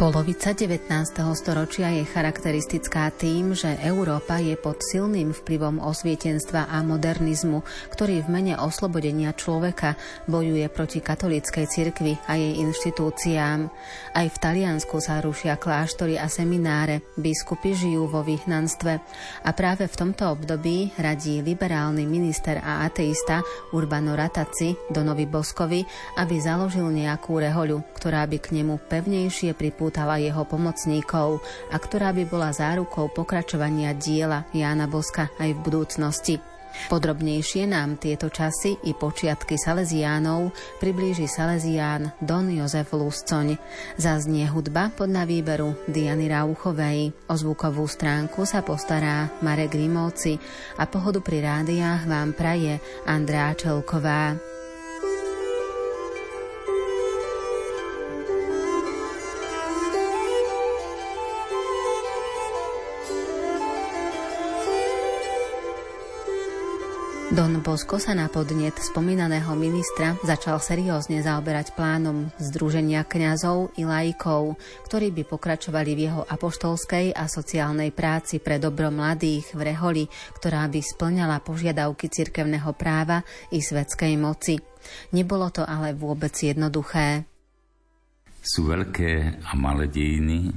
Polovica 19. storočia je charakteristická tým, že Európa je pod silným vplyvom osvietenstva a modernizmu, ktorý v mene oslobodenia človeka bojuje proti katolíckej cirkvi a jej inštitúciám. Aj v Taliansku sa rušia kláštory a semináre, biskupy žijú vo vyhnanstve a práve v tomto období radí liberálny minister a ateista Urbano Rataci Donovi Boskovi, aby založil nejakú rehoľu, ktorá by k nemu pevnejšie pripútala upútala jeho pomocníkov a ktorá by bola zárukou pokračovania diela Jána Boska aj v budúcnosti. Podrobnejšie nám tieto časy i počiatky Salesiánov priblíži Salesián Don Jozef Luscoň. Zaznie hudba pod na výberu Diany Rauchovej. O zvukovú stránku sa postará Marek Grimovci a pohodu pri rádiách vám praje Andrá Čelková. Don Bosco sa na podnet spomínaného ministra začal seriózne zaoberať plánom Združenia kňazov i laikov, ktorí by pokračovali v jeho apoštolskej a sociálnej práci pre dobro mladých v Reholi, ktorá by splňala požiadavky cirkevného práva i svetskej moci. Nebolo to ale vôbec jednoduché. Sú veľké a malé dejiny,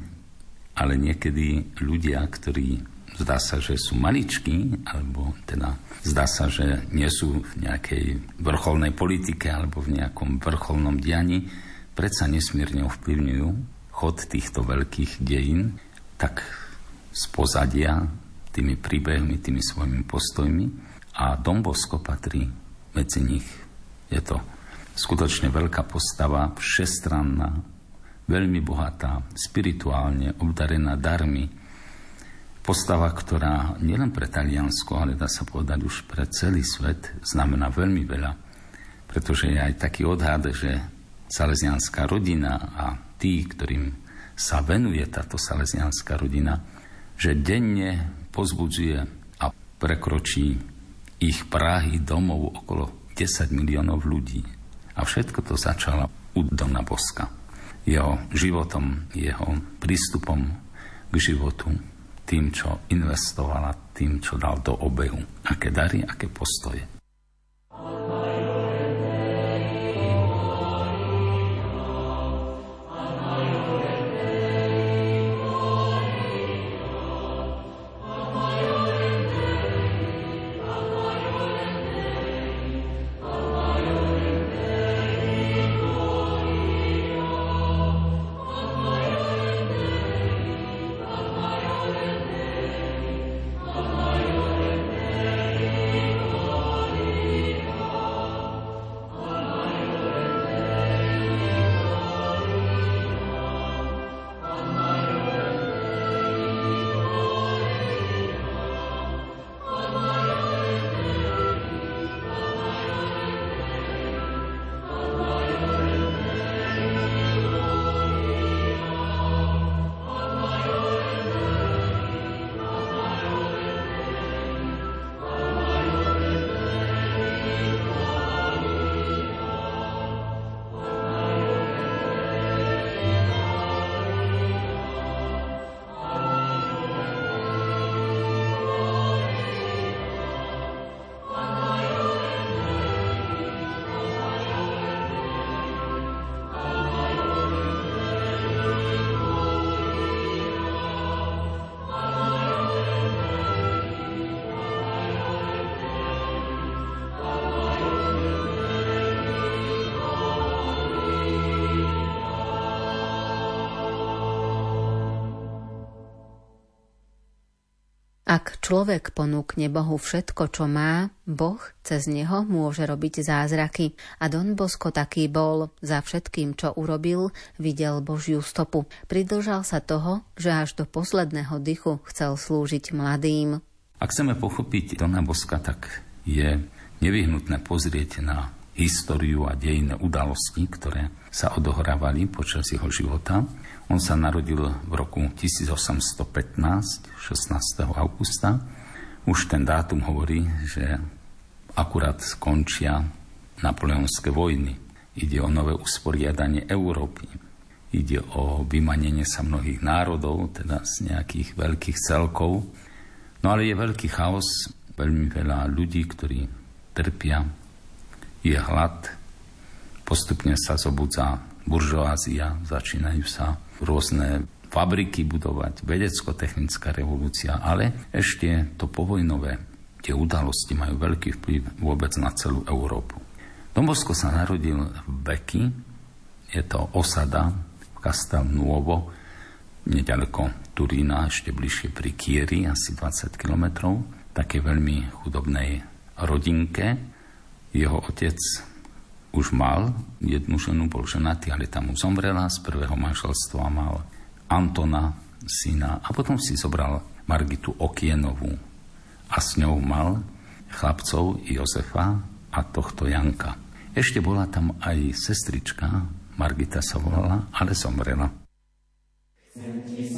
ale niekedy ľudia, ktorí zdá sa, že sú maličkí, alebo teda zdá sa, že nie sú v nejakej vrcholnej politike alebo v nejakom vrcholnom dianí, predsa nesmierne ovplyvňujú chod týchto veľkých dejín, tak z pozadia, tými príbehmi, tými svojimi postojmi. A Dombosko patrí medzi nich. Je to skutočne veľká postava, všestranná, veľmi bohatá, spirituálne obdarená darmi, Postava, ktorá nielen pre Taliansko, ale dá sa povedať už pre celý svet, znamená veľmi veľa. Pretože je aj taký odhad, že salesianská rodina a tí, ktorým sa venuje táto salesianská rodina, že denne pozbudzuje a prekročí ich Prahy domov okolo 10 miliónov ľudí. A všetko to začalo u Dona Boska. Jeho životom, jeho prístupom k životu, tým, čo investovala, tým, čo dal do obehu. Aké dary, aké postoje. Ak človek ponúkne Bohu všetko, čo má, Boh cez neho môže robiť zázraky. A Don Bosco taký bol. Za všetkým, čo urobil, videl Božiu stopu. Pridržal sa toho, že až do posledného dychu chcel slúžiť mladým. Ak chceme pochopiť Dona Boska, tak je nevyhnutné pozrieť na históriu a dejné udalosti, ktoré sa odohrávali počas jeho života on sa narodil v roku 1815, 16. augusta. Už ten dátum hovorí, že akurát skončia napoleonské vojny. Ide o nové usporiadanie Európy. ide o vymanenie sa mnohých národov, teda z nejakých veľkých celkov. No ale je veľký chaos, veľmi veľa ľudí, ktorí trpia, je hlad, postupne sa zobudza buržoázia, začínajú sa rôzne fabriky budovať, vedecko-technická revolúcia, ale ešte to povojnové, tie udalosti majú veľký vplyv vôbec na celú Európu. Dombosko sa narodil v Beky, je to osada v Castel Nuovo, nedaleko Turína, ešte bližšie pri Kieri, asi 20 kilometrov, také veľmi chudobnej rodinke. Jeho otec už mal jednu ženu, bol ženatý, ale tam mu zomrela z prvého manželstva mal Antona, syna a potom si zobral Margitu Okienovú a s ňou mal chlapcov Jozefa a tohto Janka. Ešte bola tam aj sestrička, Margita sa volala, ale zomrela. Chcem ti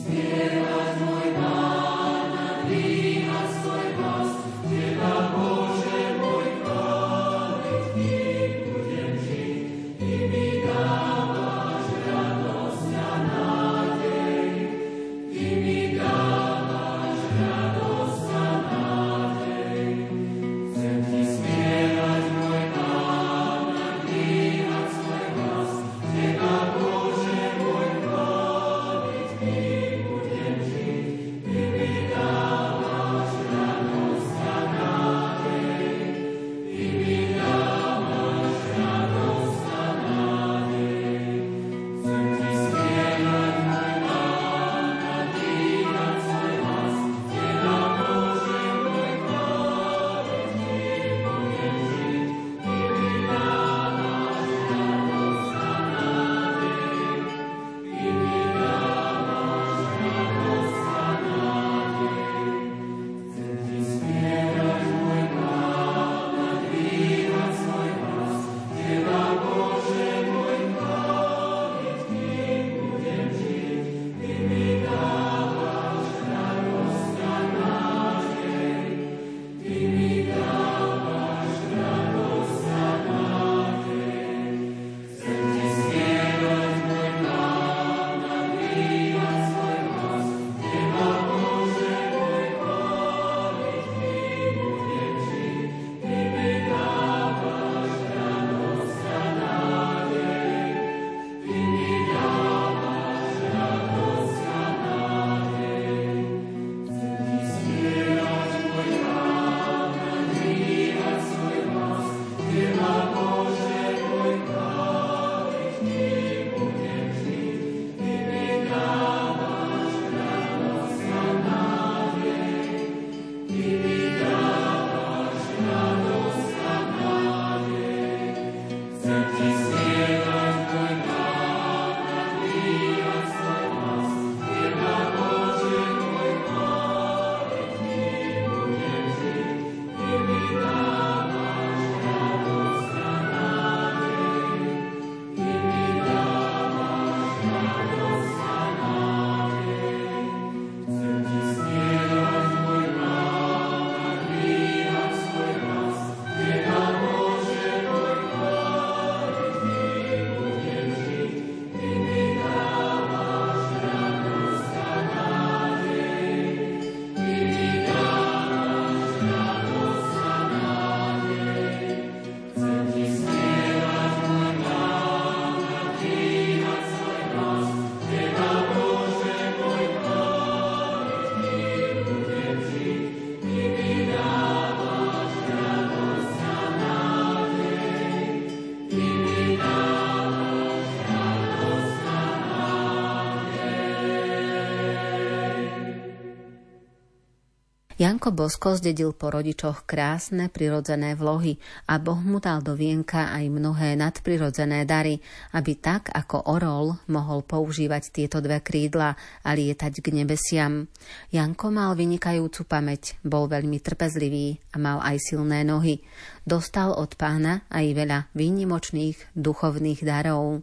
Janko Bosko zdedil po rodičoch krásne prirodzené vlohy a Boh mu dal do vienka aj mnohé nadprirodzené dary, aby tak ako orol mohol používať tieto dve krídla a lietať k nebesiam. Janko mal vynikajúcu pamäť, bol veľmi trpezlivý a mal aj silné nohy. Dostal od pána aj veľa výnimočných duchovných darov.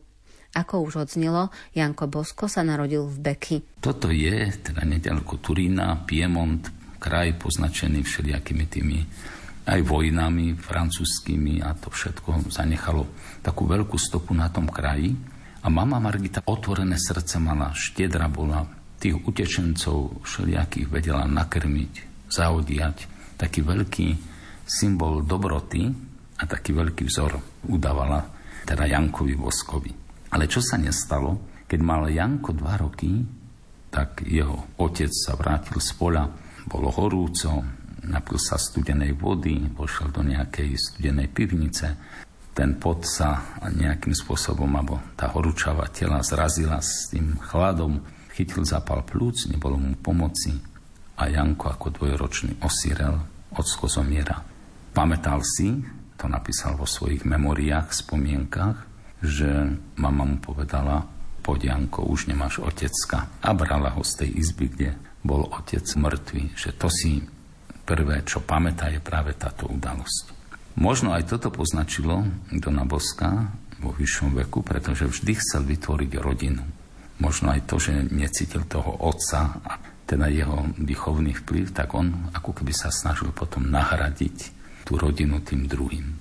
Ako už odznelo, Janko Bosko sa narodil v Beky. Toto je teda nedaleko Turína, Piemont, kraj poznačený všelijakými tými aj vojnami francúzskými a to všetko zanechalo takú veľkú stopu na tom kraji. A mama Margita otvorené srdce mala, štedra bola, tých utečencov všelijakých vedela nakrmiť, zaodiať. Taký veľký symbol dobroty a taký veľký vzor udávala teda Jankovi Voskovi. Ale čo sa nestalo? Keď mal Janko dva roky, tak jeho otec sa vrátil z pola, bolo horúco, napil sa studenej vody, pošiel do nejakej studenej pivnice, ten pot sa nejakým spôsobom, alebo tá horúčava tela zrazila s tým chladom, chytil zapal plúc, nebolo mu pomoci a Janko ako dvojročný osirel, ocko zomiera. Pamätal si, to napísal vo svojich memoriách, spomienkach, že mama mu povedala, poď Janko, už nemáš otecka. A brala ho z tej izby, kde bol otec mŕtvý, že to si prvé, čo pamätá, je práve táto udalosť. Možno aj toto poznačilo Dona Boska vo vyššom veku, pretože vždy chcel vytvoriť rodinu možno aj to, že necítil toho otca a teda jeho výchovný vplyv, tak on ako keby sa snažil potom nahradiť tú rodinu tým druhým.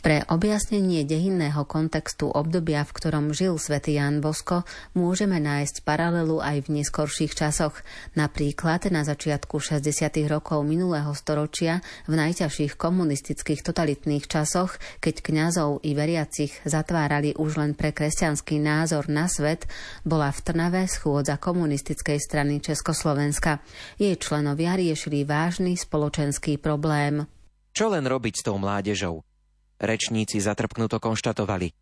Pre objasnenie dejinného kontextu obdobia, v ktorom žil svätý Ján Bosko, môžeme nájsť paralelu aj v neskorších časoch. Napríklad na začiatku 60. rokov minulého storočia, v najťažších komunistických totalitných časoch, keď kňazov i veriacich zatvárali už len pre kresťanský názor na svet, bola v Trnave schôdza komunistickej strany Československa. Jej členovia riešili vážny spoločenský problém. Čo len robiť s tou mládežou? Rečníci zatrpknuto konštatovali.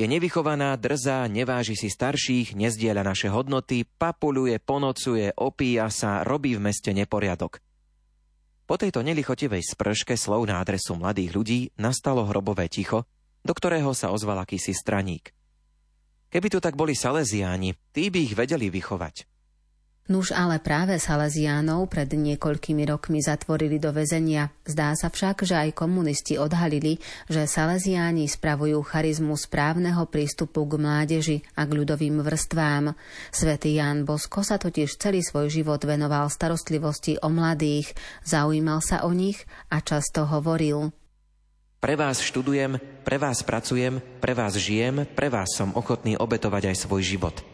Je nevychovaná, drzá, neváži si starších, nezdieľa naše hodnoty, papuluje, ponocuje, opíja sa, robí v meste neporiadok. Po tejto nelichotivej sprške slov na adresu mladých ľudí nastalo hrobové ticho, do ktorého sa ozval akýsi straník. Keby tu tak boli Salesiáni, tí by ich vedeli vychovať. Nuž ale práve Salesiánov pred niekoľkými rokmi zatvorili do väzenia. Zdá sa však, že aj komunisti odhalili, že Salesiáni spravujú charizmu správneho prístupu k mládeži a k ľudovým vrstvám. Svetý Ján Bosko sa totiž celý svoj život venoval starostlivosti o mladých, zaujímal sa o nich a často hovoril Pre vás študujem, pre vás pracujem, pre vás žijem, pre vás som ochotný obetovať aj svoj život –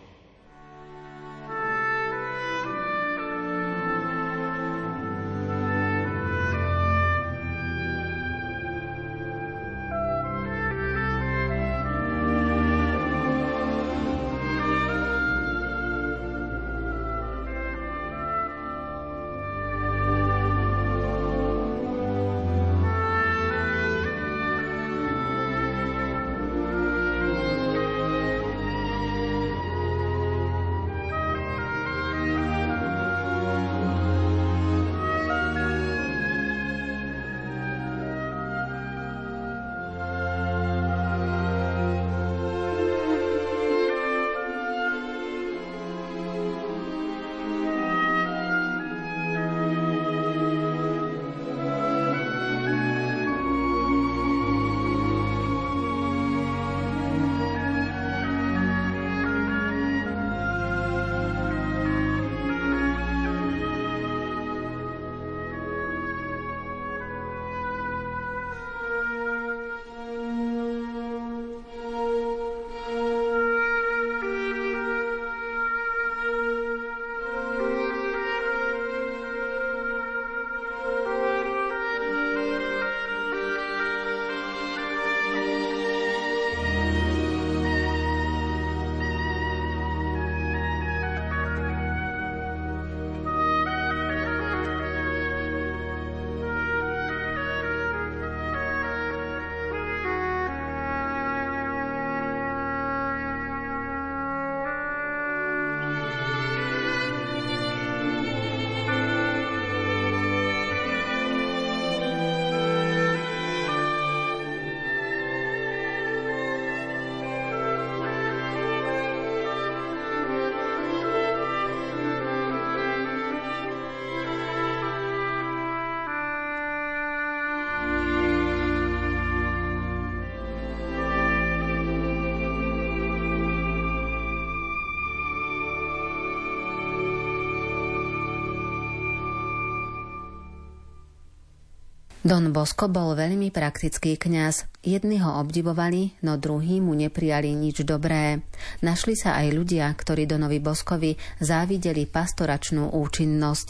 Don Bosco bol veľmi praktický kňaz. Jedni ho obdivovali, no druhí mu neprijali nič dobré. Našli sa aj ľudia, ktorí Donovi Boskovi závideli pastoračnú účinnosť.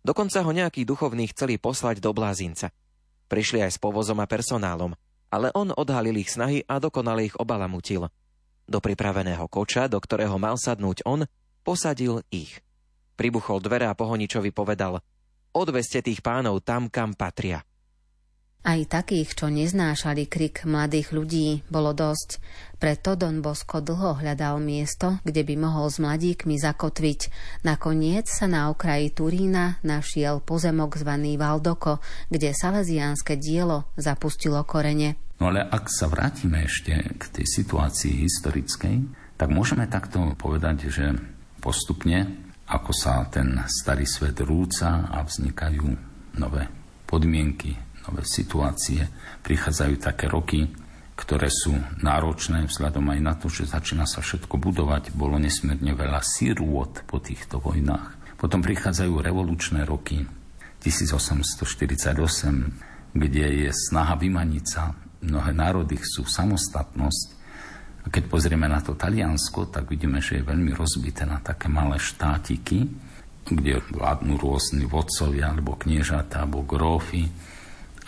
Dokonca ho nejakí duchovní chceli poslať do blázinca. Prišli aj s povozom a personálom, ale on odhalil ich snahy a dokonale ich obalamutil. Do pripraveného koča, do ktorého mal sadnúť on, posadil ich. Pribuchol dvere a pohoničovi povedal – Odveste tých pánov tam, kam patria. Aj takých, čo neznášali krik mladých ľudí, bolo dosť. Preto Don Bosco dlho hľadal miesto, kde by mohol s mladíkmi zakotviť. Nakoniec sa na okraji Turína našiel pozemok zvaný Valdoko, kde salesiánske dielo zapustilo korene. No ale ak sa vrátime ešte k tej situácii historickej, tak môžeme takto povedať, že postupne ako sa ten starý svet rúca a vznikajú nové podmienky, nové situácie. Prichádzajú také roky, ktoré sú náročné vzhľadom aj na to, že začína sa všetko budovať. Bolo nesmierne veľa sírôd po týchto vojnách. Potom prichádzajú revolučné roky 1848, kde je snaha vymaniť sa mnohé národy chcú samostatnosť, a keď pozrieme na to Taliansko, tak vidíme, že je veľmi rozbité na také malé štátiky, kde vládnu rôzni vodcovia, alebo kniežatá, alebo grófy.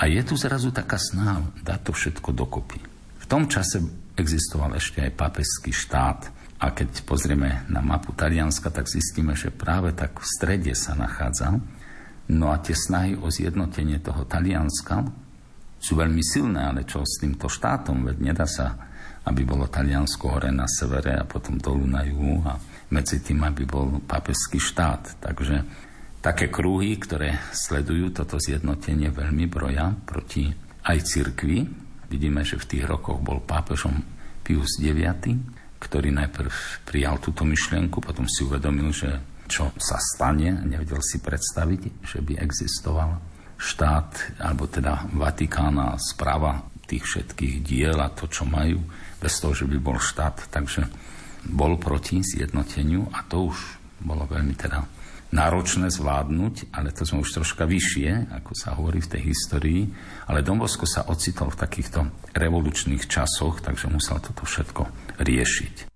A je tu zrazu taká snaha dať to všetko dokopy. V tom čase existoval ešte aj papeský štát. A keď pozrieme na mapu Talianska, tak zistíme, že práve tak v strede sa nachádza. No a tie snahy o zjednotenie toho Talianska sú veľmi silné, ale čo s týmto štátom? Veď nedá sa aby bolo Taliansko hore na severe a potom dolu na juhu a medzi tým, aby bol papeský štát. Takže také krúhy, ktoré sledujú toto zjednotenie, veľmi broja proti aj cirkvi. Vidíme, že v tých rokoch bol pápežom Pius IX, ktorý najprv prijal túto myšlienku, potom si uvedomil, že čo sa stane, nevedel si predstaviť, že by existoval štát, alebo teda Vatikána správa tých všetkých diel a to, čo majú, bez toho, že by bol štát. Takže bol proti zjednoteniu a to už bolo veľmi teda náročné zvládnuť, ale to sme už troška vyššie, ako sa hovorí v tej histórii. Ale Dombosko sa ocitol v takýchto revolučných časoch, takže musel toto všetko riešiť.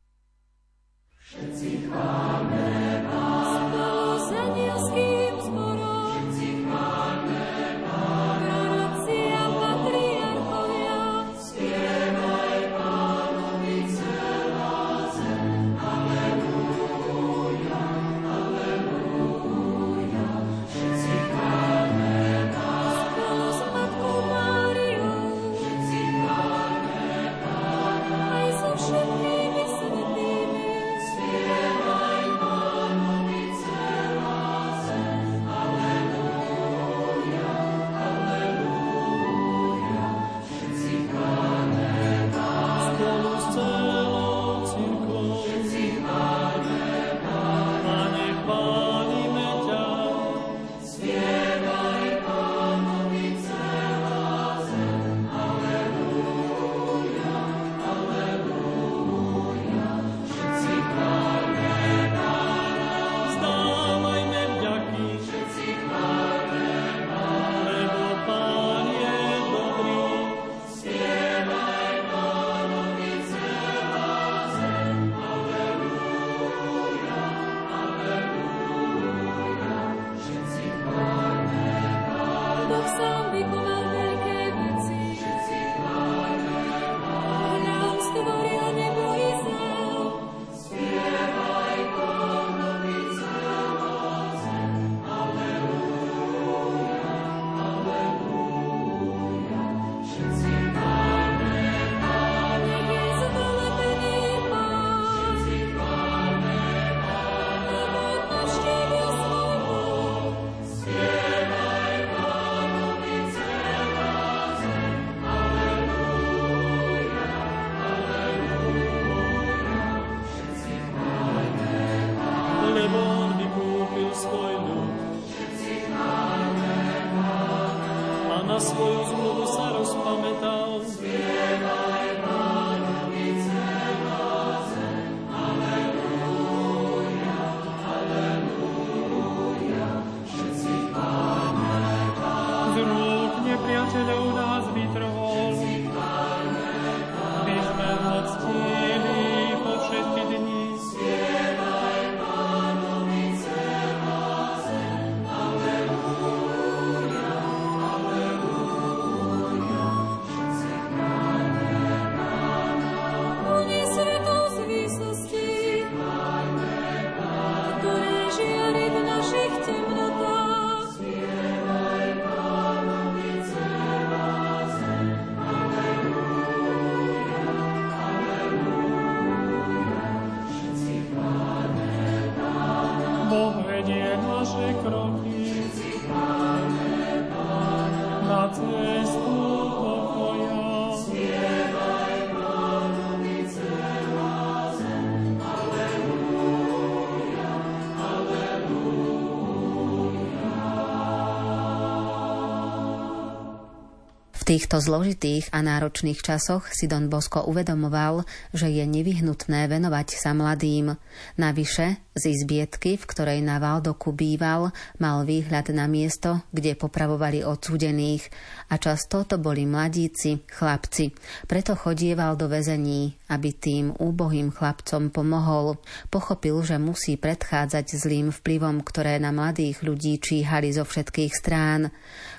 Týchto zložitých a náročných časoch si Don Bosco uvedomoval, že je nevyhnutné venovať sa mladým. Navyše, z izbietky, v ktorej na Valdoku býval, mal výhľad na miesto, kde popravovali odsúdených a často to boli mladíci, chlapci. Preto chodieval do väzení, aby tým úbohým chlapcom pomohol. Pochopil, že musí predchádzať zlým vplyvom, ktoré na mladých ľudí číhali zo všetkých strán.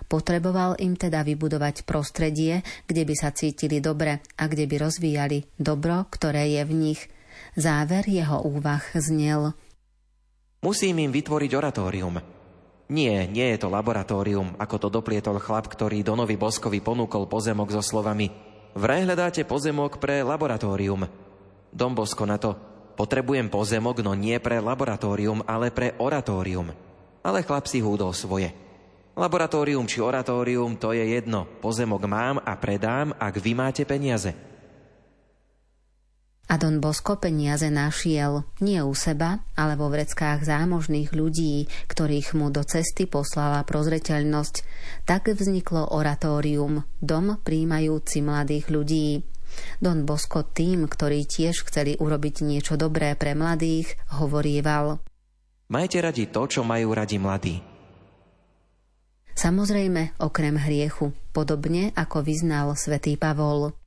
Potreboval im teda vybudovať prostredie, kde by sa cítili dobre a kde by rozvíjali dobro, ktoré je v nich. Záver jeho úvah znel. Musím im vytvoriť oratórium. Nie, nie je to laboratórium, ako to doplietol chlap, ktorý Donovi Boskovi ponúkol pozemok so slovami Vraj hľadáte pozemok pre laboratórium. Dom Bosko na to Potrebujem pozemok, no nie pre laboratórium, ale pre oratórium. Ale chlap si húdol svoje. Laboratórium či oratórium, to je jedno. Pozemok mám a predám, ak vy máte peniaze. A Don Bosko peniaze našiel nie u seba, ale vo vreckách zámožných ľudí, ktorých mu do cesty poslala prozreteľnosť. Tak vzniklo oratórium, dom príjmajúci mladých ľudí. Don Bosko tým, ktorí tiež chceli urobiť niečo dobré pre mladých, hovorieval. Majte radi to, čo majú radi mladí. Samozrejme, okrem hriechu, podobne ako vyznal svätý Pavol.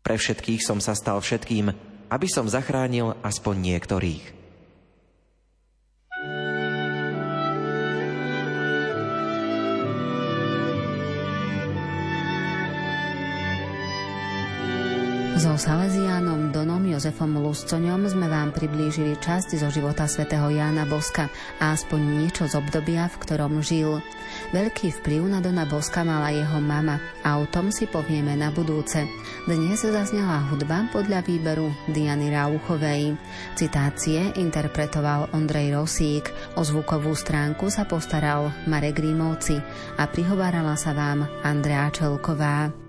Pre všetkých som sa stal všetkým, aby som zachránil aspoň niektorých. So Salesiánom Donom Jozefom Luscoňom sme vám priblížili časť zo života svätého Jána Boska a aspoň niečo z obdobia, v ktorom žil. Veľký vplyv na Dona Boska mala jeho mama a o tom si povieme na budúce. Dnes zaznela hudba podľa výberu Diany Rauchovej. Citácie interpretoval Ondrej Rosík, o zvukovú stránku sa postaral Marek Rímovci a prihovárala sa vám Andrea Čelková.